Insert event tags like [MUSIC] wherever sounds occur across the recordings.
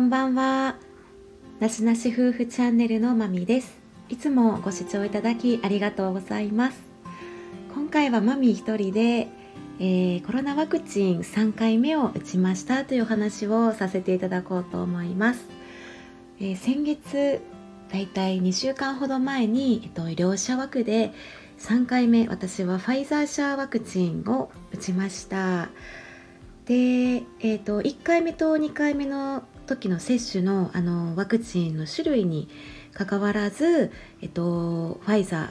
んばんは。なしなし夫婦チャンネルのまみです。いつもご視聴いただきありがとうございます。今回はマミ一人で、えー、コロナワクチン3回目を打ちましたというお話をさせていただこうと思います、えー、先月だいたい2週間ほど前に、えっと、医療者枠で3回目私はファイザー社ワクチンを打ちました。で、えーと、1回目と2回目の時の接種のあのワクチンの種類にかかわらず、えっと、ファイザー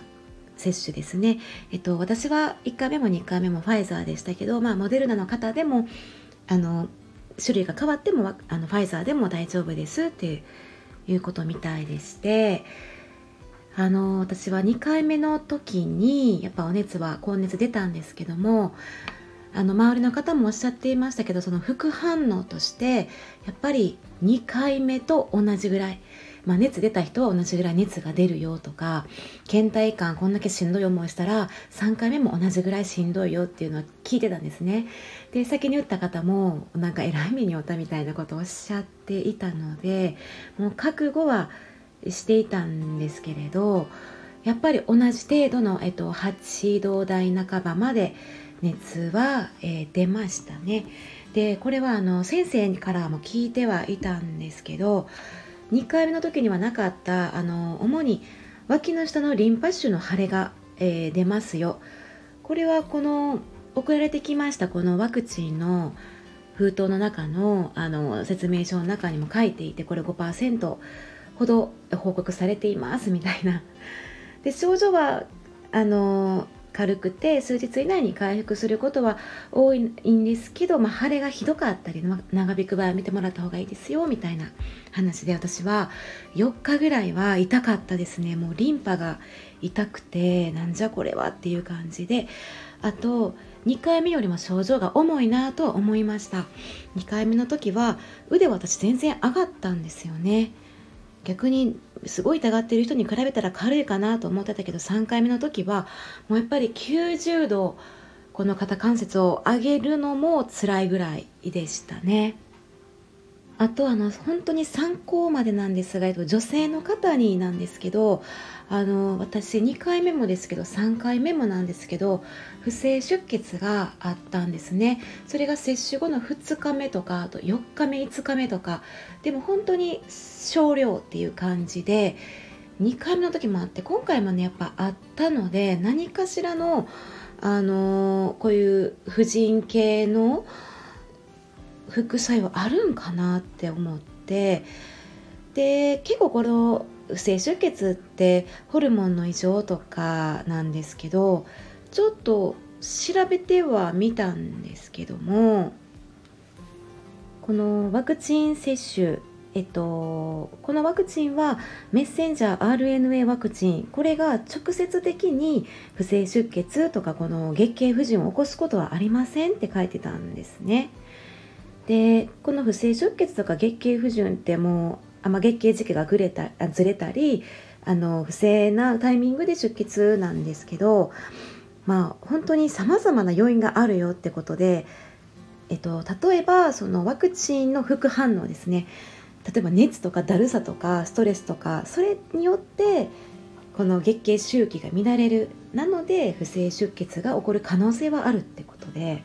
接種ですね、えっと、私は1回目も2回目もファイザーでしたけど、まあ、モデルナの方でもあの種類が変わってもあのファイザーでも大丈夫ですっていうことみたいでしてあの私は2回目の時にやっぱお熱は高熱出たんですけどもあの周りの方もおっしゃっていましたけどその副反応としてやっぱり2回目と同じぐらい、まあ、熱出た人は同じぐらい熱が出るよとか倦怠感こんだけしんどい思いしたら3回目も同じぐらいしんどいよっていうのは聞いてたんですね。で先に打った方もなんか偉い目に遭ったみたいなことをおっしゃっていたのでもう覚悟はしていたんですけれどやっぱり同じ程度の、えっと、8度台半ばまで熱は、えー、出ましたね。でこれはあの先生からも聞いてはいたんですけど2回目の時にはなかったあの主に脇の下のリンパ腫の腫れが、えー、出ますよ。これはこの送られてきましたこのワクチンの封筒の中のあの説明書の中にも書いていてこれ5%ほど報告されていますみたいな。で症状はあの軽くて数日以内に回復することは多いんですけど、まあ、腫れがひどかったり長引く場合は見てもらった方がいいですよみたいな話で私は4日ぐらいは痛かったですね。もうリンパが痛くてなんじゃこれはっていう感じであと2回目よりも症状が重いなと思いました。2回目の時は腕私全然上がったんですよね。逆にすごい疑ってる人に比べたら軽いかなと思ってたけど3回目の時はもうやっぱり90度この肩関節を上げるのも辛いぐらいでしたね。あとあの本当に参考までなんですが女性の方になんですけどあの私2回目もですけど3回目もなんですけど不正出血があったんですね。それが接種後の2日目とかあと4日目5日目とかでも本当に少量っていう感じで2回目の時もあって今回もねやっぱあったので何かしらのあのこういう婦人系の副作用あるんかなって思ってで結構この不正出血ってホルモンの異常とかなんですけどちょっと調べてはみたんですけどもこのワクチン接種えっと、このワクチンはメッセンジャー RNA ワクチンこれが直接的に不正出血とかこの月経不順を起こすことはありませんって書いてたんですね。でこの不正出血とか月経不順ってもうあ、ま、月経時期がぐれたあずれたりあの不正なタイミングで出血なんですけどまあ本当にさまざまな要因があるよってことで、えっと、例えばそのワクチンの副反応ですね。例えば熱とかだるさとかストレスとかそれによってこの月経周期が乱れる。なので不正出血が起こる可能性はあるってことで。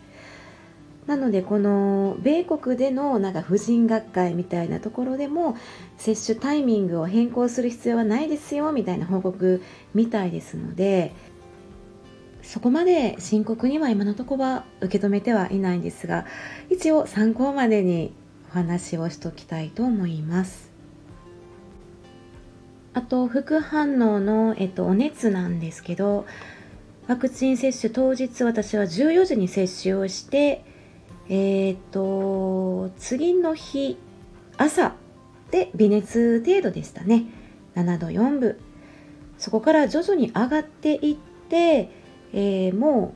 なのでこの米国でのなんか婦人学会みたいなところでも接種タイミングを変更する必要はないですよみたいな報告みたいですのでそこまで深刻には今のところは受け止めてはいないんですが一応参考までにお話をしときたいと思います。あと副反応の、えっと、お熱なんですけどワクチン接種当日私は14時に接種をしてえっ、と次の日朝で微熱程度でしたね。7度4分。そこから徐々に上がっていって、えー、も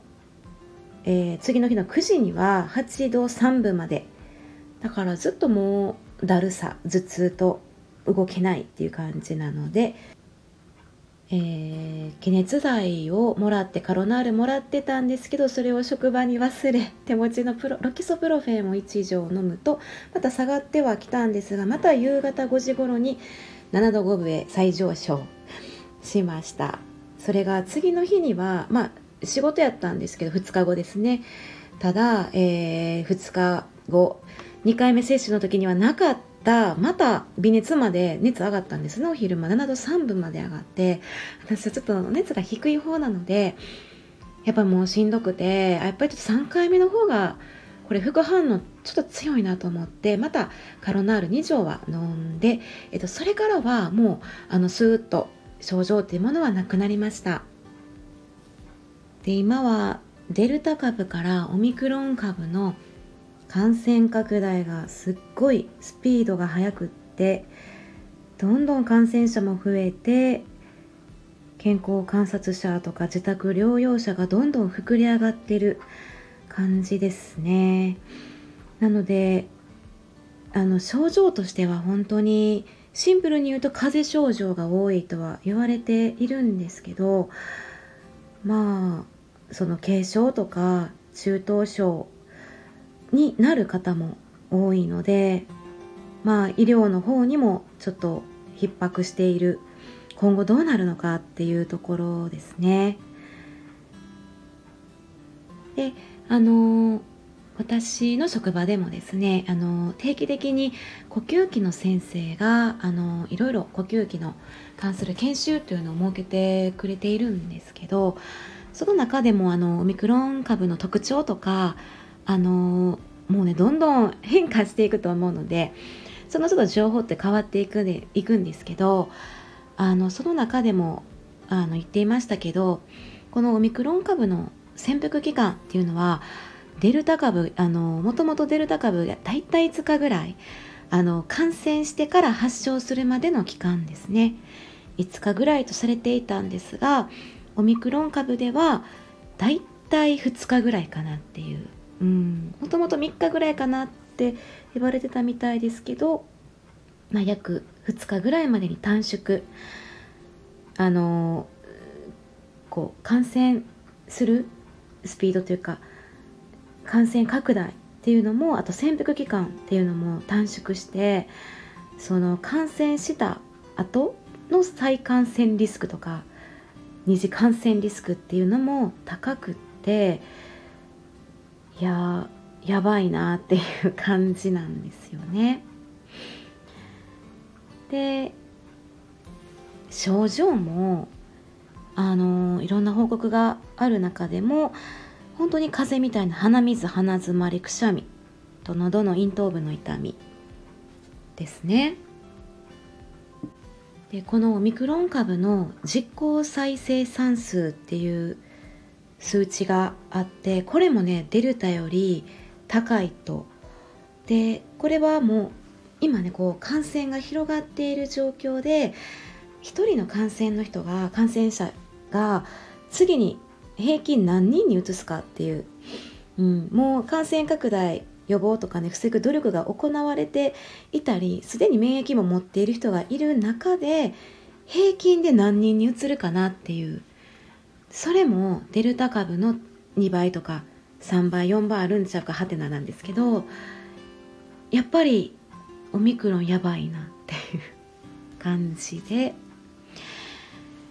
う、えー、次の日の9時には8度3分まで。だからずっともうだるさ頭痛と動けないっていう感じなのでえー、解熱剤をもらってカロナールもらってたんですけどそれを職場に忘れ手持ちのプロロキソプロフェンを1錠飲むとまた下がってはきたんですがまた夕方5時頃に7度5分へ再上昇しました。それが次の日にはまあ仕事やったんですけど2日後ですね。ただ、えー、2日後2回目接種の時にはなかったまた微熱まで熱上がったんですね。お昼間7度3分まで上がって。私はちょっと熱が低い方なのでやっぱもうしんどくてやっぱりちょっと3回目の方がこれ副反応ちょっと強いなと思ってまたカロナール2錠は飲んで、えっと、それからはもうあのスーッと症状っていうものはなくなりました。で今はデルタ株からオミクロン株の感染拡大がすっごいスピードが速くってどんどん感染者も増えて健康観察者とか自宅療養者がどんどん膨れ上がってる感じですね。なのであの症状としては本当にシンプルに言うと風邪症状が多いとは言われているんですけどまあその軽症とか中等症になる方も多いのでまあ医療の方にもちょっと逼迫している今後どうなるのかっていうところですね。であの私の職場でもですねあの定期的に呼吸器の先生があのいろいろ呼吸器の関する研修というのを設けてくれているんですけどその中でもあのオミクロン株の特徴とかあのもうねどんどん変化していくと思うのでそのちょっと情報って変わっていくでいくんですけどあのその中でもあの言っていましたけどこのオミクロン株の潜伏期間っていうのはデルタ株あのもともとデルタ株がだいたい5日ぐらいあの感染してから発症するまでの期間ですね。5日ぐらいとされていたんですがオミクロン株ではだいたい2日ぐらいかなっていうもともと3日ぐらいかなって言われてたみたいですけど、まあ、約2日ぐらいまでに短縮。あのこう感染するスピードというか感染拡大っていうのもあと潜伏期間っていうのも短縮してその感染した後の再感染リスクとか二次感染リスクっていうのも高くってややばいなっていう感じなんですよね。で症状もあのいろんな報告がある中でも本当に風邪みたいな鼻水鼻づまりくしゃみと喉の咽頭部の痛みですね。でこのオミクロン株の実効再生産数っていう数値があってこれもねデルタより高いと。でこれはもう今ねこう感染が広がっている状況で1人の感染の人が感染者が次に平均何人に移すかっていう、うん、もう感染拡大予防とかね防ぐ努力が行われていたりすでに免疫も持っている人がいる中で平均で何人に移るかなっていう。それもデルタ株の2倍とか3倍4倍あるんちゃうかハテナなんですけどやっぱりオミクロンやばいなっていう感じで。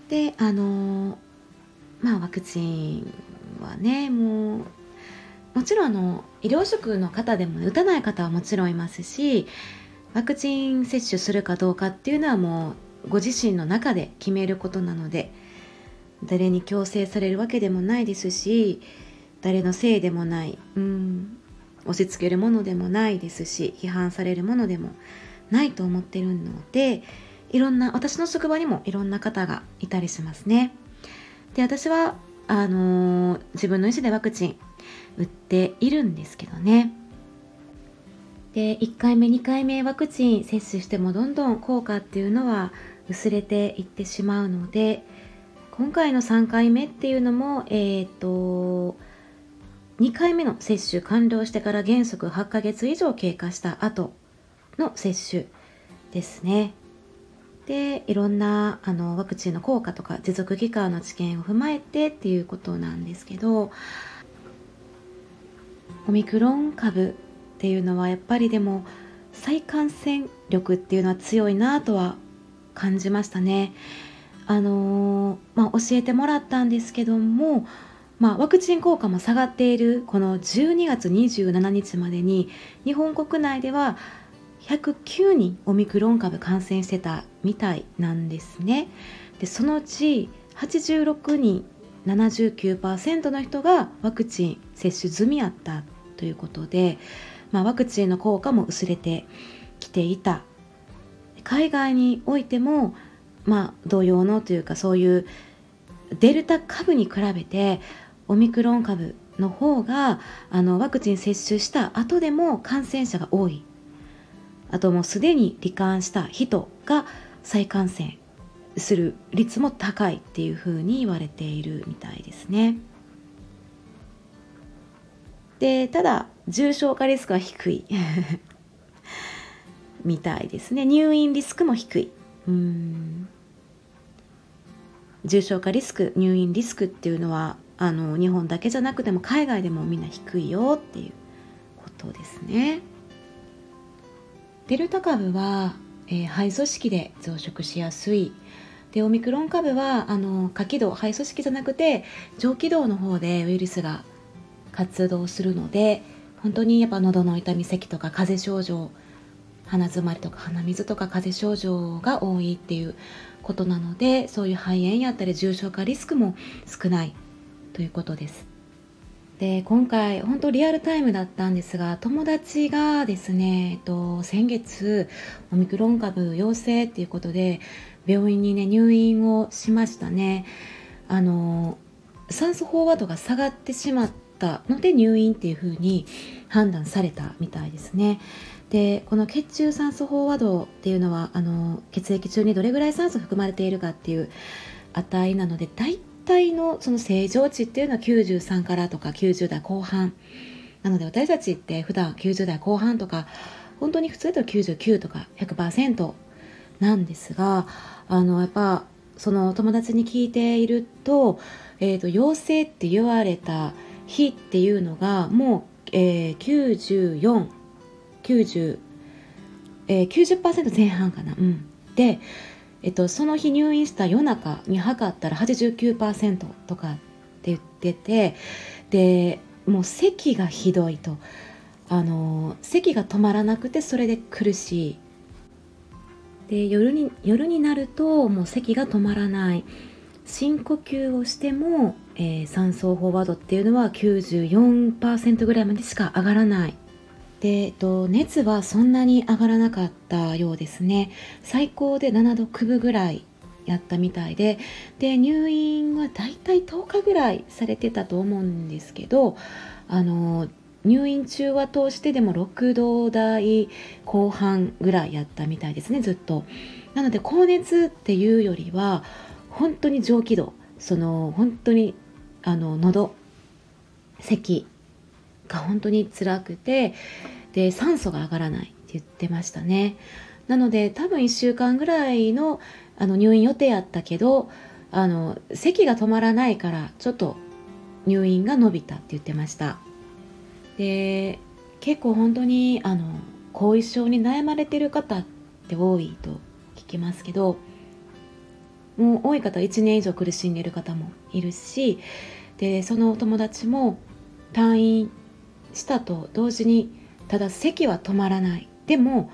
であのまあワクチンはねもうもちろんあの医療職の方でも、打たない方はもちろんいますしワクチン接種するかどうかっていうのはもうご自身の中で決めることなので誰に強制されるわけでもないですし誰のせいでもないうん押し付けるものでもないですし批判されるものでもないと思ってるのでいろんな私の職場にもいろんな方がいたりしますね。で私はあのー、自分の意思でワクチン打っているんですけどね。で1回目2回目ワクチン接種してもどんどん効果っていうのは薄れていってしまうので今回の3回目っていうのも、えっ、ー、と、2回目の接種完了してから原則8ヶ月以上経過した後の接種ですね。でいろんなあのワクチンの効果とか持続期間の知見を踏まえてっていうことなんですけどオミクロン株っていうのはやっぱりでも再感染力っていうのは強いなとは感じましたね。あのー、まあ、教えてもらったんですけども、まあ、ワクチン効果も下がっているこの12月27日までに日本国内では109人オミクロン株感染してたみたいなんですね。でそのうち86人79%の人がワクチン接種済みやったということで、まあ、ワクチンの効果も薄れてきていた海外においても、まあ、同様のというかそういうデルタ株に比べてオミクロン株の方があのワクチン接種した後でも感染者が多い。あともうすでに罹患した人が再感染する率も高いっていうふうに言われているみたいですね。でただ重症化リスクは低い。[LAUGHS] みたいですね。入院リスクも低い。うん。重症化リスク入院リスクっていうのはあの日本だけじゃなくても海外でもみんな低いよっていうことですね。デルタ株は、えー、肺組織で増殖しやすい。でオミクロン株はあの下気道肺組織じゃなくて上気道の方でウイルスが活動するので本当にやっぱ喉の痛み咳とか風邪症状鼻づまりとか鼻水とか風邪症状が多いっていうことなのでそういう肺炎やったり重症化リスクも少ないということです。で今回本当リアルタイムだったんですが友達がですね、えっと、先月オミクロン株陽性っていうことで病院にね入院をしましたねあの酸素飽和度が下がってしまったので入院っていう風に判断されたみたいですね。でこの血中酸素飽和度っていうのはあの血液中にどれぐらい酸素含まれているかっていう値なので大体のその正常値っていうのは93からとか90代後半なので私たちって普段90代後半とか本当に普通だと99とか100%なんですがあのやっぱその友達に聞いていると,、えーと陽性って言われた日っていうのがもう、えー、94、90、えー、90%前半かな。うん、で、えっと、その日入院した夜中に測ったら89%とかって言っててでもう咳がひどいと。あの咳が止まらなくてそれで苦しい。で夜に夜になるともう咳が止まらない。深呼吸をしても、えー、酸素飽和度っていうのは94%ぐらいまでしか上がらない。で、えっと、熱はそんなに上がらなかったようですね。最高で7度9分ぐらいやったみたいでで入院はだいたい10日ぐらいされてたと思うんですけどあの入院中は通してでも6度台後半ぐらいやったみたいですねずっと。なので高熱っていうよりは本当に上気道その本当にあの喉咳が本当に辛くてで酸素が上がらないって言ってましたね。なので多分1週間ぐらいのあの入院予定やったけどあの咳が止まらないからちょっと入院が伸びたって言ってました。で結構本当にあの後遺症に悩まれてる方って多いと聞きますけどもう多い方は1年以上苦しんでいる方もいるしでそのお友達も退院したと同時にただ席は止まらない。でも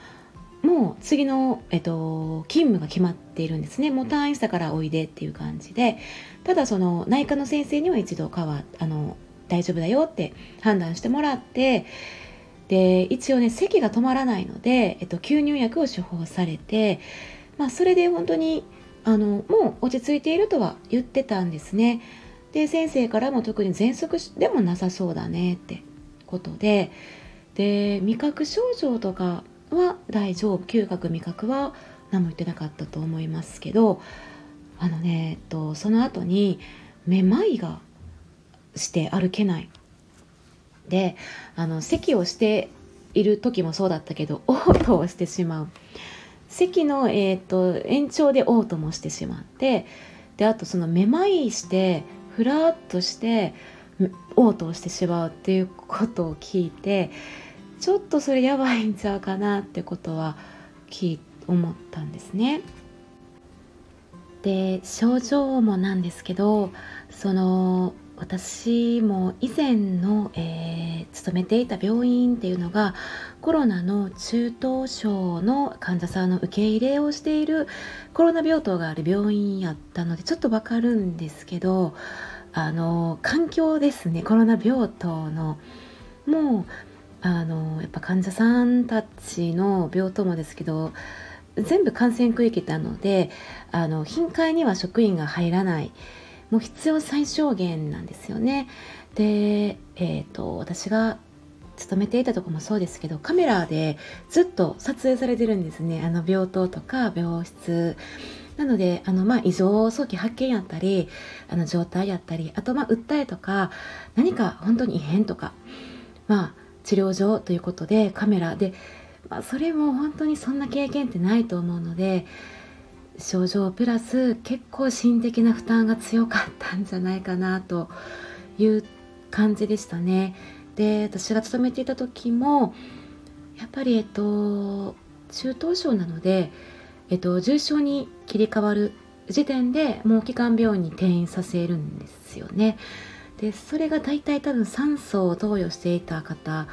もう次の、えっと、勤務が決まっているんですね。もう退院したからおいでっていう感じで。ただその内科の先生には一度変わあの大丈夫だよって判断してもらってで一応ね席が止まらないので、えっと、吸入薬を処方されて、まあ、それで本当にあのもう落ち着いているとは言ってたんですね。で先生からも特に喘息でもなさそうだねってことで。で味覚症状とかは大丈夫。嗅覚味覚は何も言ってなかったと思いますけど。あのね、えっと、その後にめまいがして歩けない。であの咳をしている時もそうだったけど嘔吐をしてしまう。席の、えーと、延長で嘔吐もしてしまってであとそのめまいしてふらっとして嘔吐してしまうっていうことを聞いてちょっとそれやばいんちゃうかなってことは聞思ったんですね。で症状もなんですけどその私も以前の、えー、勤めていた病院っていうのがコロナの中等症の患者さんの受け入れをしているコロナ病棟がある病院やったのでちょっとわかるんですけどあの環境ですねコロナ病棟の。もうあのやっぱ患者さんたちの病棟もですけど全部感染区域なのであの頻回には職員が入らない。もう必要最小限なんですよね。で、えーと、私が勤めていたとこもそうですけどカメラでずっと撮影されてるんですねあの病棟とか病室なのであの、まあ、異常早期発見やったりあの状態やったりあと、まあ、訴えとか何か本当に異変とか、まあ、治療所ということでカメラで、まあ、それも本当にそんな経験ってないと思うので症状プラス結構心的な負担が強かったんじゃないかなという感じでしたね。で私が勤めていた時もやっぱりえっと中等症なので、えっと、重症に切り替わる時点でもう基幹病院に転院させるんですよね。でそれが大体多分酸素を投与していた方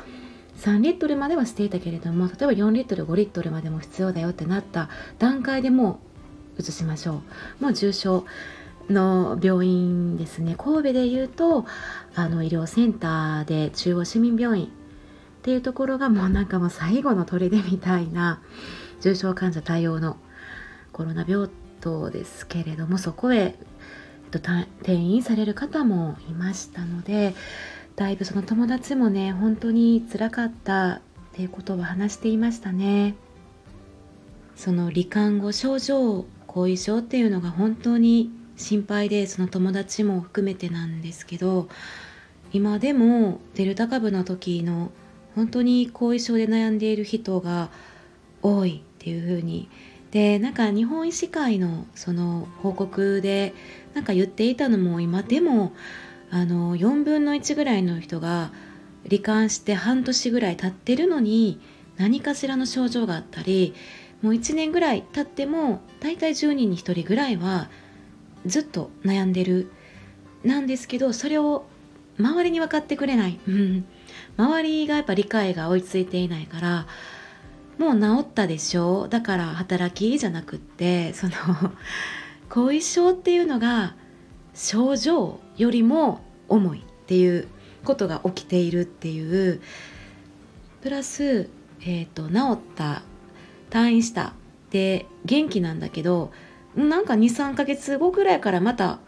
3リットルまではしていたけれども例えば4リットル5リットルまでも必要だよってなった段階でもう移しましょう。もう重症の病院ですね。神戸でいうとあの医療センターで中央市民病院。っていうところがもうなんかもう最後の砦みたいな重症患者対応のコロナ病棟ですけれどもそこへえっと転院される方もいましたのでだいぶその友達もね本当につらかったっていうことを話していましたね。その罹患後症状後遺症っていうのが本当に心配でその友達も含めてなんですけど今でもデルタ株の時の本当に後遺症で悩んでいる人が多いっていう風に。でなんか日本医師会のその報告でなんか言っていたのも今でもあの4分の1ぐらいの人が罹患して半年ぐらい経ってるのに何かしらの症状があったりもう1年ぐらい経っても大体10人に1人ぐらいはずっと悩んでる。なんですけどそれを周りに分かってくれない、うん、周りがやっぱ理解が追いついていないからもう治ったでしょう。だから働きじゃなくってその [LAUGHS] 後遺症っていうのが症状よりも重いっていうことが起きているっていう。プラス、えーと、治った退院した。で元気なんだけどなんか23ヶ月後ぐらいからまた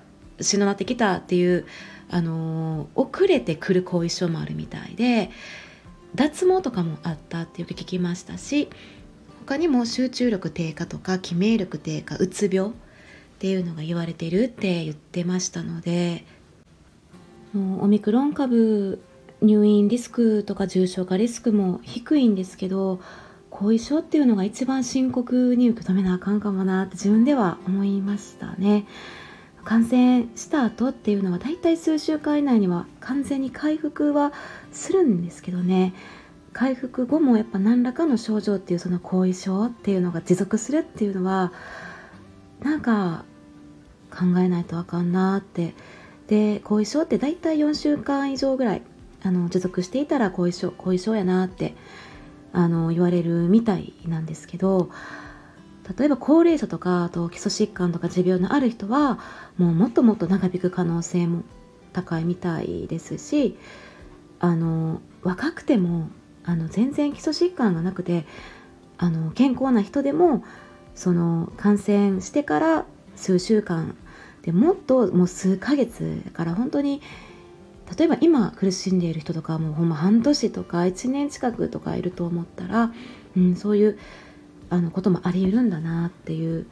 しのなってきたっていう、あのー、遅れてくる後遺症もあるみたいで脱毛とかもあったってよく聞きましたし他にも集中力低下とか記名力低下うつ病っていうのが言われてるって言ってましたのでもうオミクロン株入院リスクとか重症化リスクも低いんですけど後遺症っていうのが一番深刻に受け止めなあかんかもなって自分では思いましたね。感染した後っていうのはだいたい数週間以内には完全に回復はするんですけどね。回復後もやっぱ何らかの症状っていうその後遺症っていうのが持続するっていうのはなんか考えないとあかんなって。で後遺症って大体4週間以上ぐらいあの持続していたら後遺症後遺症やなってあの言われるみたいなんですけど例えば高齢者とかあと基礎疾患とか持病のある人はもうもっともっと長引く可能性も高いみたいですしあの若くてもあの全然基礎疾患がなくてあの健康な人でもその感染してから数週間でもっともう数ヶ月から本当に例えば今苦しんでいる人とかもうほんま半年とか1年近くとかいると思ったら、うん、そういうあのこともあり得るんだなっていう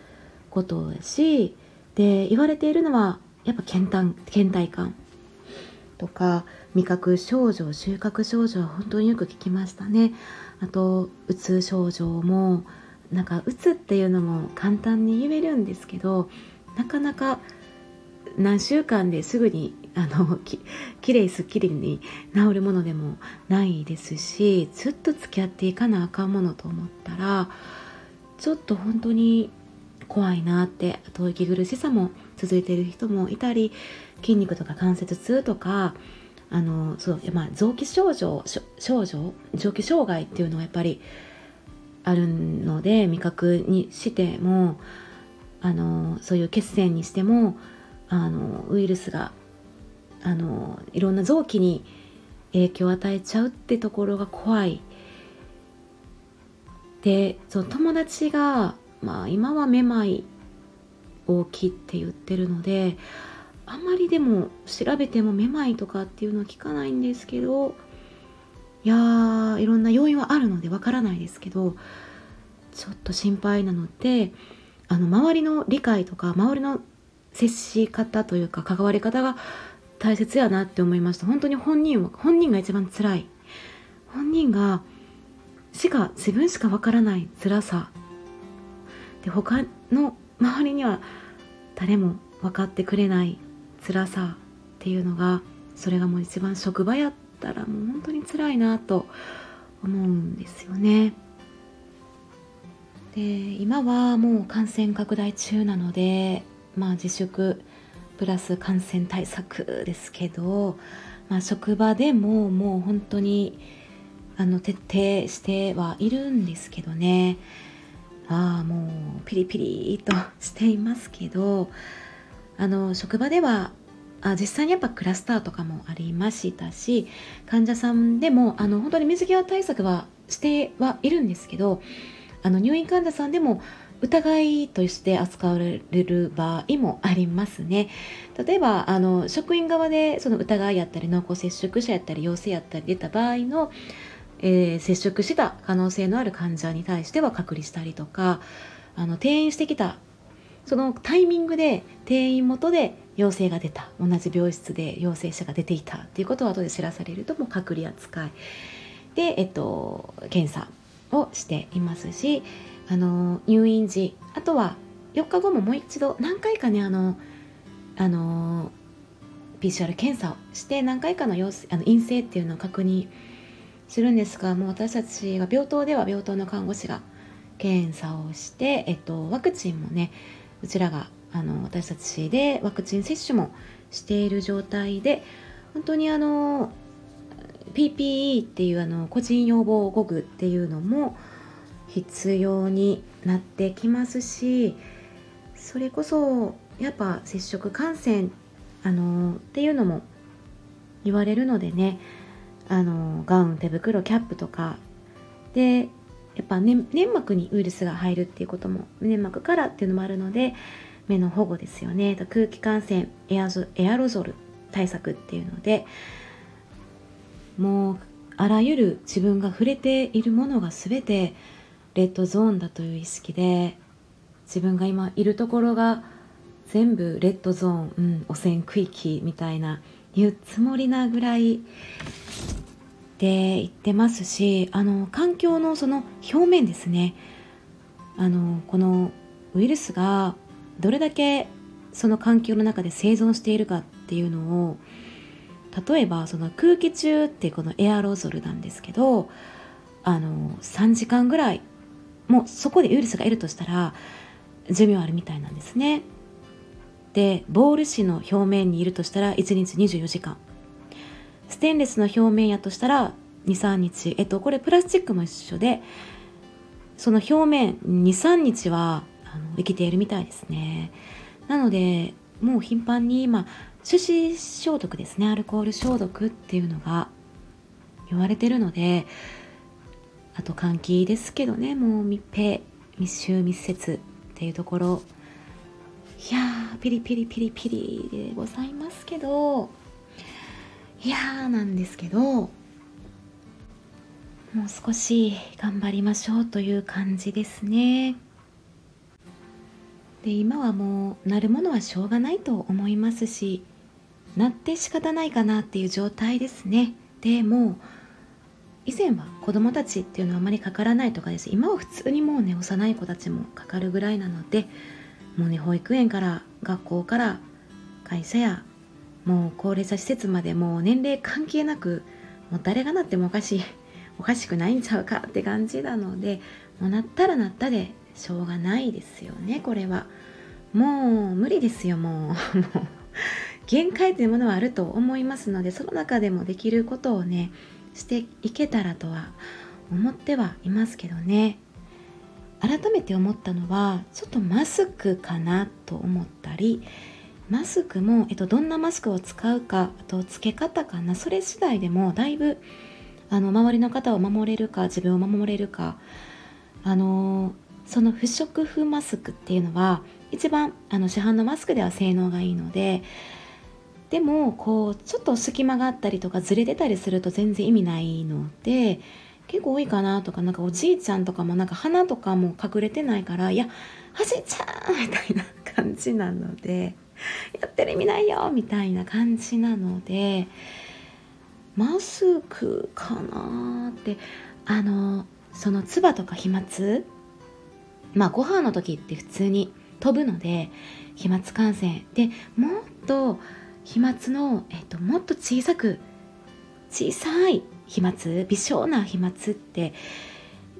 ことだしで言われているのはやっぱ倦怠倦怠感とか味覚症状収穫症状は本当によく聞きましたね。あとうつ症状もなんか打つっていうのも簡単に言えるんですけどなかなか何週間ですぐにあのききれいすっきりに治るものでもないですしずっと付き合っていかなあかんものと思ったらちょっと本当に怖いなってあと息苦しさも続いている人もいたり筋肉とか関節痛とかあのそうまあ、臓器症状症状？臓器障害っていうのはやっぱりあるので味覚にしてもあのそういう血栓にしてもあのウイルスがあのいろんな臓器に影響を与えちゃうってところが怖い。でその友達が、まあ、今はめまい大きいって言ってるのであんまりでも調べてもめまいとかっていうのは聞かないんですけどいやーいろんな要因はあるのでわからないですけどちょっと心配なのであの周りの理解とか周りの接し方というか関わり方が大切やなって思いました。本当に本人は本人が一番辛い。本人がしか自分しかわからない辛さ。で他の周りには誰も分かってくれない辛さっていうのがそれがもう一番職場やったらもう本当に辛いなと思うんですよね。で今はもう感染拡大中なのでまあ自粛プラス感染対策ですけど、まあ、職場でももう本当にあの徹底してはいるんですけどね。ああもうピリピリとしていますけどあの職場ではあ実際にやっぱクラスターとかもありましたし患者さんでもあの本当に水際対策はしてはいるんですけどあの入院患者さんでも疑いとして扱われる場合もありますね。例えばあの職員側でその疑いやったり濃厚接触者やったり陽性やったり出た場合の、えー、接触した可能性のある患者に対しては隔離したりとかあの転院してきたそのタイミングで転院元で陽性が出た同じ病室で陽性者が出ていたっていうことを後で知らされるともう隔離扱いで、えっと、検査をしていますしあの入院時あとは4日後ももう一度何回かねあのあの PCR 検査をして何回かの陽あの陰性っていうのを確認するんですがもう私たちが病棟では病棟の看護師が検査をして、えっと、ワクチンもねうちらがあの私たちでワクチン接種もしている状態で本当にあの PPE っていうあの個人用防護具っていうのも必要になってきますしそれこそやっぱ接触感染あのっていうのも言われるのでねあのガウン手袋キャップとかでやっぱ、ね、粘膜にウイルスが入るっていうことも粘膜からっていうのもあるので目の保護ですよね。空気感染エアエアロゾル対策っていうのでもうあらゆる自分が触れているものが全てレッドゾーンだという意識で自分が今いるところが全部レッドゾーン、うん、汚染区域みたいな言うつもりなぐらいで言ってますしあの環境のその表面ですね。あのこのウイルスがどれだけその環境の中で生存しているかっていうのを例えばその空気中ってこのエアロゾルなんですけどあの3時間ぐらいもうそこでウイルスがいるとしたら寿命あるみたいなんですね。でボール紙の表面にいるとしたら1日24時間。ステンレスの表面やとしたら23日。えっとこれプラスチックも一緒でその表面23日はあの生きているみたいですね。なのでもう頻繁に今手指消毒ですね。アルコール消毒っていうのが言われてるのであと換気ですけどねもう密閉密集密接っていうところ。いやーピリピリピリピリでございますけど。いやーなんですけど。もう少し頑張りましょうという感じですね。で今はもうなるものはしょうがないと思いますしなって仕方ないかなっていう状態ですね。でも以前は子供たちっていうのはあまりかからないとかです。今は普通にもうね幼い子たちもかかるぐらいなのでもうね保育園から学校から会社やもう高齢者施設までもう年齢関係なくもう誰がなってもおかしい [LAUGHS] おかしくないんちゃうかって感じなのでもうなったらなったでしょうがないですよねこれは。もう無理ですよもう。[LAUGHS] もう限界というものはあると思いますのでその中でもできることをねしていけたらとは思ってはいますけどね。改めて思ったのはちょっとマスクかなと思ったりマスクも、えっと、どんなマスクを使うかあと付け方かなそれ次第でもだいぶあの周りの方を守れるか自分を守れるかあのその不織布マスクっていうのは一番あの市販のマスクでは性能がいいのででもこうちょっと隙間があったりとかずれてたりすると全然意味ないので結構多いかなとかなんかおじいちゃんとかもなんか鼻とかも隠れてないからいやはじいちゃんみたいな感じなのでやってる意味ないよみたいな感じなのでマスクかなってあのその唾とか飛沫まあご飯の時って普通に飛ぶので飛沫感染。でもっと飛沫の、えっと、もっと小さく小さい飛沫微小な飛沫って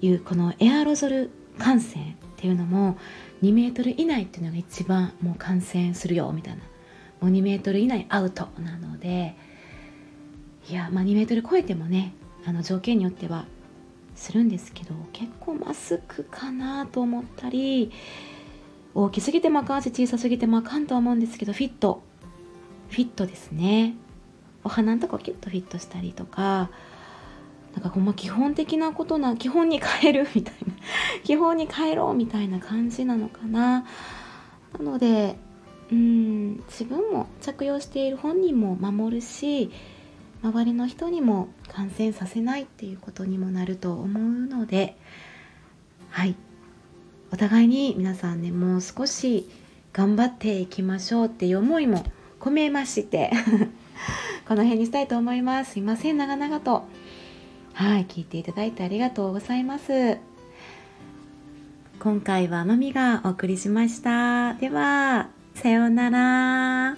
いうこのエアロゾル感染っていうのも2メートル以内っていうのが一番もう感染するよみたいな。もう2メートル以内アウトなのでいやまあ2メートル超えてもねあの条件によってはするんですけど結構マスクかなと思ったり大きすぎてもあかんし小さすぎてもあかんとは思うんですけどフィットフィットですね。お花のとこキュッとフィットしたりとかなんかほんま基本的なことな基本に変えるみたいな [LAUGHS] 基本に変えろみたいな感じなのかな。なのでうん自分も着用している本人も守るし周りの人にも感染させないっていうことにもなると思うのではい。お互いに皆さんねもう少し頑張っていきましょうっていう思いも込めまして [LAUGHS] この辺にしたいと思います。すいません。長々と。はい聞いていただいてありがとうございます。今回はまみがお送りしました。ではさようなら。